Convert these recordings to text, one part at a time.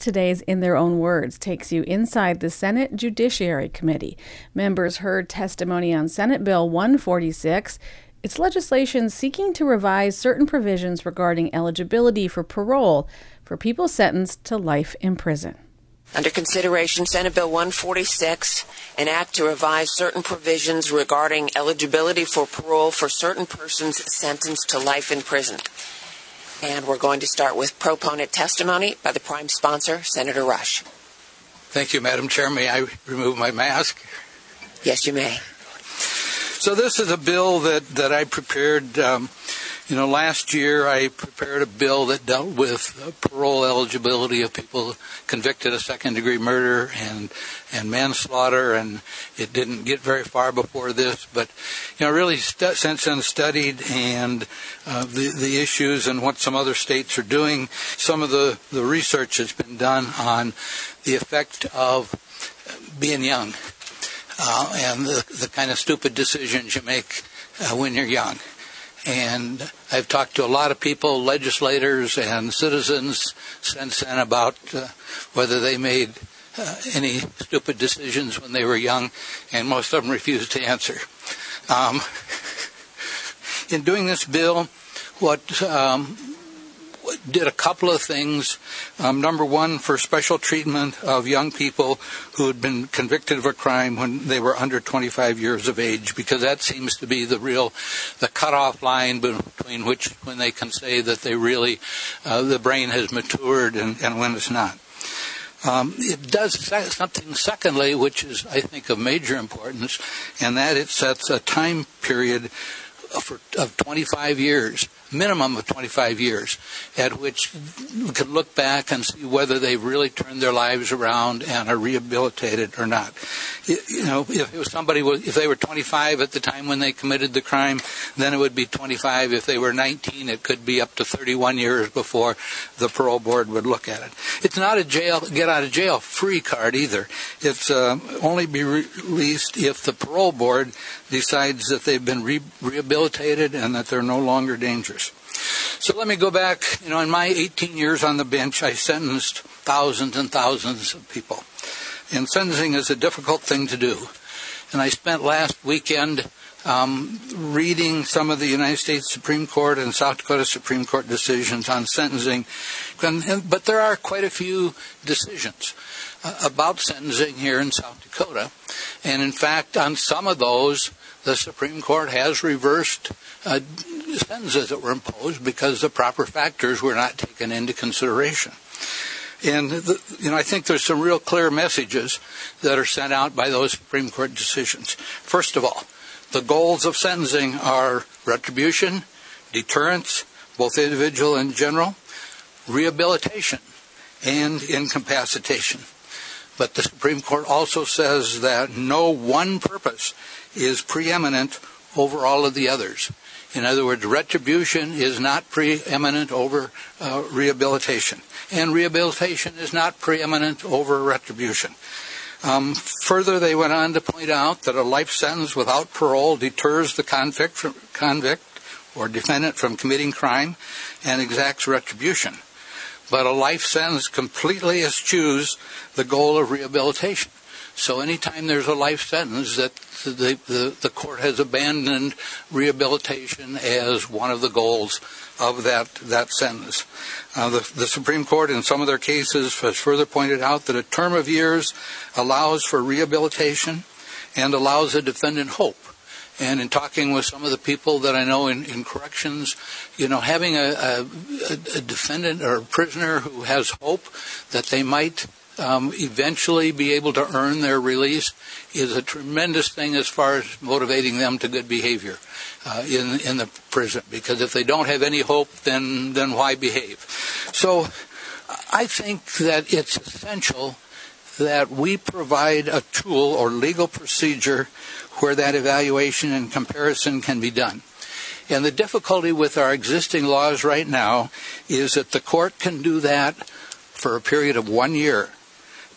Today's In Their Own Words takes you inside the Senate Judiciary Committee. Members heard testimony on Senate Bill 146. It's legislation seeking to revise certain provisions regarding eligibility for parole for people sentenced to life in prison. Under consideration, Senate Bill 146, an act to revise certain provisions regarding eligibility for parole for certain persons sentenced to life in prison. And we're going to start with proponent testimony by the prime sponsor, Senator Rusch. Thank you, Madam Chair. May I remove my mask? Yes, you may. So this is a bill that, that I prepared um, you know, last year I prepared a bill that dealt with parole eligibility of people convicted of second degree murder and and manslaughter, and it didn't get very far before this. But you know, really stu- since then studied and uh, the the issues and what some other states are doing. Some of the the research that's been done on the effect of being young uh, and the the kind of stupid decisions you make uh, when you're young. And I've talked to a lot of people, legislators and citizens since then about uh, whether they made uh, any stupid decisions when they were young, and most of them refused to answer. Um, in doing this bill, what um, did a couple of things. Um, number one, for special treatment of young people who had been convicted of a crime when they were under 25 years of age, because that seems to be the real, the cutoff line between which when they can say that they really, uh, the brain has matured and, and when it's not. Um, it does something, secondly, which is, I think, of major importance, and that it sets a time period for, of 25 years minimum of 25 years, at which we can look back and see whether they've really turned their lives around and are rehabilitated or not. You know, if it was somebody, if they were 25 at the time when they committed the crime, then it would be 25. If they were 19, it could be up to 31 years before the parole board would look at it. It's not a jail get out of jail free card either. It's uh, only be re- released if the parole board decides that they've been re- rehabilitated and that they're no longer dangerous. So let me go back. You know, in my 18 years on the bench, I sentenced thousands and thousands of people. And sentencing is a difficult thing to do. And I spent last weekend um, reading some of the United States Supreme Court and South Dakota Supreme Court decisions on sentencing. But there are quite a few decisions uh, about sentencing here in South Dakota. And in fact, on some of those, the Supreme Court has reversed uh, sentences that were imposed because the proper factors were not taken into consideration. And the, you know, I think there's some real clear messages that are sent out by those Supreme Court decisions. First of all, the goals of sentencing are retribution, deterrence, both individual and general, rehabilitation, and incapacitation. But the Supreme Court also says that no one purpose is preeminent over all of the others. In other words, retribution is not preeminent over uh, rehabilitation, and rehabilitation is not preeminent over retribution. Um, further, they went on to point out that a life sentence without parole deters the convict, from, convict or defendant from committing crime and exacts retribution. But a life sentence completely eschews the goal of rehabilitation. So anytime there's a life sentence, that the, the, the court has abandoned rehabilitation as one of the goals of that, that sentence. Uh, the, the Supreme Court, in some of their cases, has further pointed out that a term of years allows for rehabilitation and allows a defendant hope. And in talking with some of the people that I know in, in corrections, you know, having a, a, a defendant or a prisoner who has hope that they might um, eventually be able to earn their release is a tremendous thing as far as motivating them to good behavior uh, in in the prison. Because if they don't have any hope, then then why behave? So, I think that it's essential that we provide a tool or legal procedure where that evaluation and comparison can be done. And the difficulty with our existing laws right now is that the court can do that for a period of one year.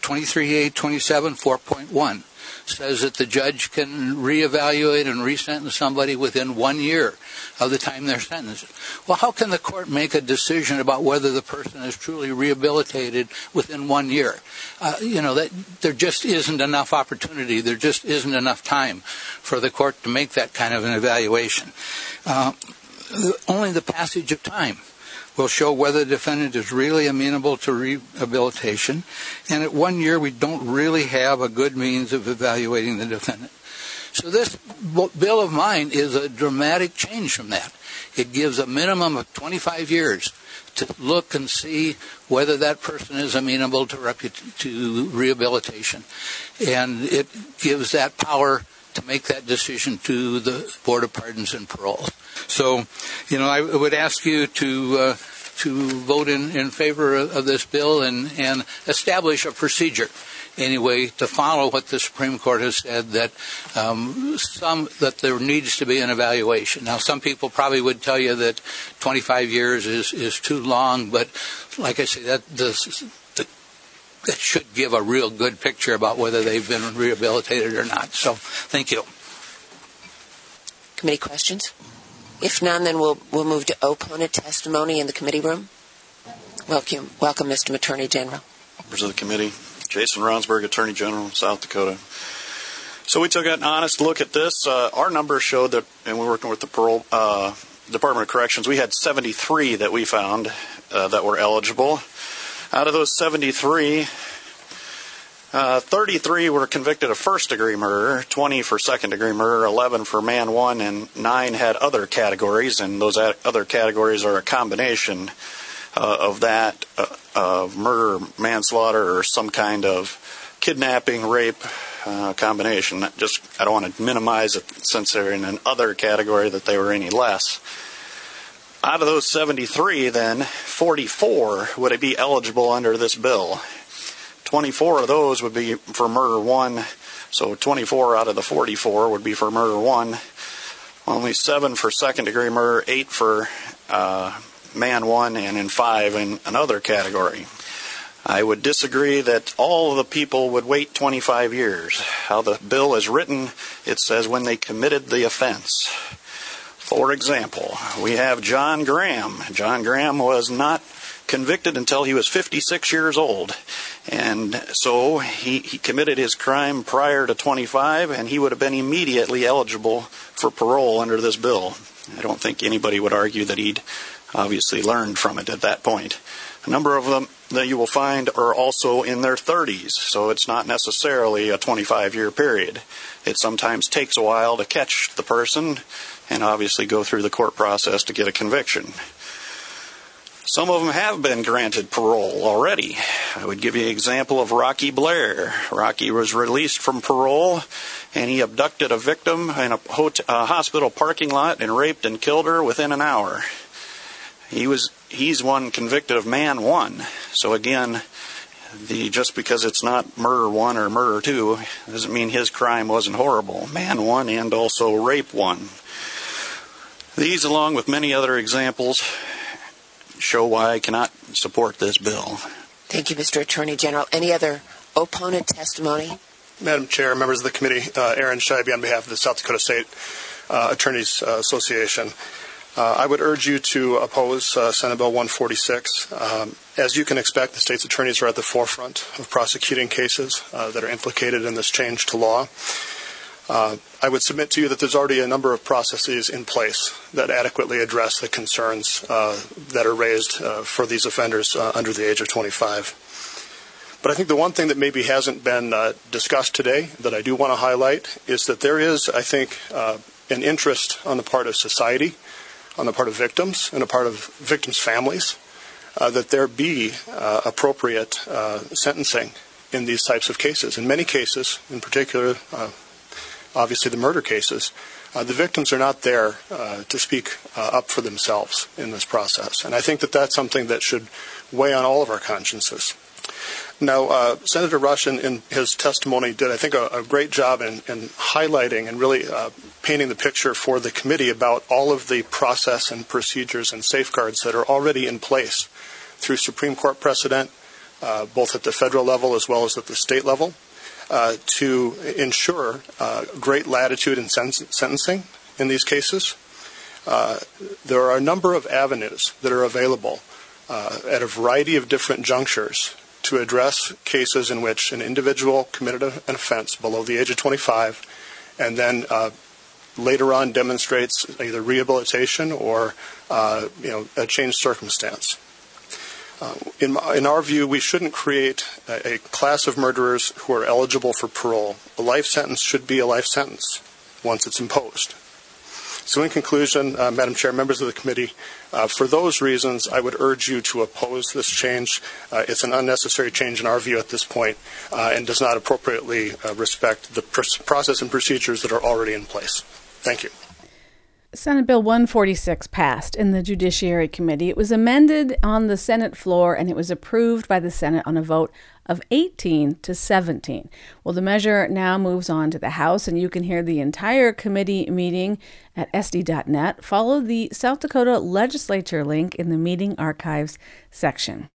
23A 27 4.1 says that the judge can reevaluate and resentence somebody within one year of the time they're sentenced. Well, how can the court make a decision about whether the person is truly rehabilitated within one year? Uh, you know, that there just isn't enough opportunity. There just isn't enough time for the court to make that kind of an evaluation. Uh, only the passage of time will show whether the defendant is really amenable to rehabilitation. And at one year, we don't really have a good means of evaluating the defendant. So this bill of mine is a dramatic change from that. It gives a minimum of 25 years to look and see whether that person is amenable to, to rehabilitation. And it gives that power to make that decision to the Board of Pardons and Parole. So, you know, I would ask you to uh, to vote in, in favor of this bill and, and establish a procedure anyway to follow what the Supreme Court has said that um, some that there needs to be an evaluation. Now, some people probably would tell you that 25 years is is too long, but like I say, that this. That should give a real good picture about whether they've been rehabilitated or not. So, thank you. Committee questions? If none, then we'll, we'll move to opponent testimony in the committee room. Welcome, welcome, Mr. Attorney General. Members of the committee, Jason Ravnsborg, Attorney General, South Dakota. So we took an honest look at this. Uh, our numbers showed that, and we're working with the parole uh, Department of Corrections, we had 73 that we found uh, that were eligible. Out of those 73, uh, 33 were convicted of first degree murder, 20 for second degree murder, 11 for man one, and 9 had other categories, and those other categories are a combination uh, of that, uh, of murder, manslaughter, or some kind of kidnapping, rape uh, combination. Just I don't want to minimize it since they're in an other category that they were any less. Out of those 73, then 44 would be eligible under this bill. 24 of those would be for murder one. So 24 out of the 44 would be for murder one. Only seven for second degree murder, eight for uh, man one, and in five in another category. I would disagree that all of the people would wait 25 years. How the bill is written, it says when they committed the offense. For example, we have John Graham. John Graham was not convicted until he was 56 years old. And so he, he committed his crime prior to 25, and he would have been immediately eligible for parole under this bill. I don't think anybody would argue that he'd obviously learned from it at that point. A number of them that you will find are also in their 30s, so it's not necessarily a 25 year period. It sometimes takes a while to catch the person and obviously go through the court process to get a conviction. Some of them have been granted parole already. I would give you an example of Rocky Blair. Rocky was released from parole and he abducted a victim in a, hotel, a hospital parking lot and raped and killed her within an hour. He was he's one convicted of man one. So again, the just because it's not murder one or murder two doesn't mean his crime wasn't horrible. Man one and also rape one. These, along with many other examples, show why I cannot support this bill. Thank you, Mr. Attorney General. Any other opponent testimony? Madam Chair, members of the committee, uh, Aaron Scheibe on behalf of the South Dakota State uh, Attorneys uh, Association. Uh, I would urge you to oppose uh, Senate Bill 146. Um, as you can expect, the state's attorneys are at the forefront of prosecuting cases uh, that are implicated in this change to law. Uh, I would submit to you that there's already a number of processes in place that adequately address the concerns uh, that are raised uh, for these offenders uh, under the age of 25. But I think the one thing that maybe hasn't been uh, discussed today that I do want to highlight is that there is, I think, uh, an interest on the part of society, on the part of victims, and a part of victims' families, that there be appropriate sentencing in these types of cases. In many cases, in particular, obviously the murder cases, uh, the victims are not there uh, to speak uh, up for themselves in this process. And I think that that's something that should weigh on all of our consciences. Now, uh, Senator Rusch, in, in, his testimony, did, I think, a, a great job in, in, highlighting and really uh, painting the picture for the committee about all of the process and procedures and safeguards that are already in place through Supreme Court precedent, uh, both at the federal level as well as at the state level. Uh, to ensure uh, great latitude in sen- sentencing in these cases. Uh, there are a number of avenues that are available at a variety of different junctures to address cases in which an individual committed an offense below the age of 25 and then later on demonstrates either rehabilitation or uh, you know a changed circumstance. Uh, in, in, our view, we shouldn't create a, a, class of murderers who are eligible for parole. A life sentence should be a life sentence once it's imposed. So, in conclusion, uh, Madam Chair, members of the committee, uh, for those reasons, I would urge you to oppose this change. Uh, it's an unnecessary change in our view at this point, uh, and does not appropriately uh, respect the pr- process and procedures that are already in place. Thank you. Senate Bill 146 passed in the Judiciary Committee. It was amended on the Senate floor and it was approved by the Senate on a vote of 18 to 17. Well, the measure now moves on to the House, and you can hear the entire committee meeting at SD.net. Follow the South Dakota Legislature link in the meeting archives section.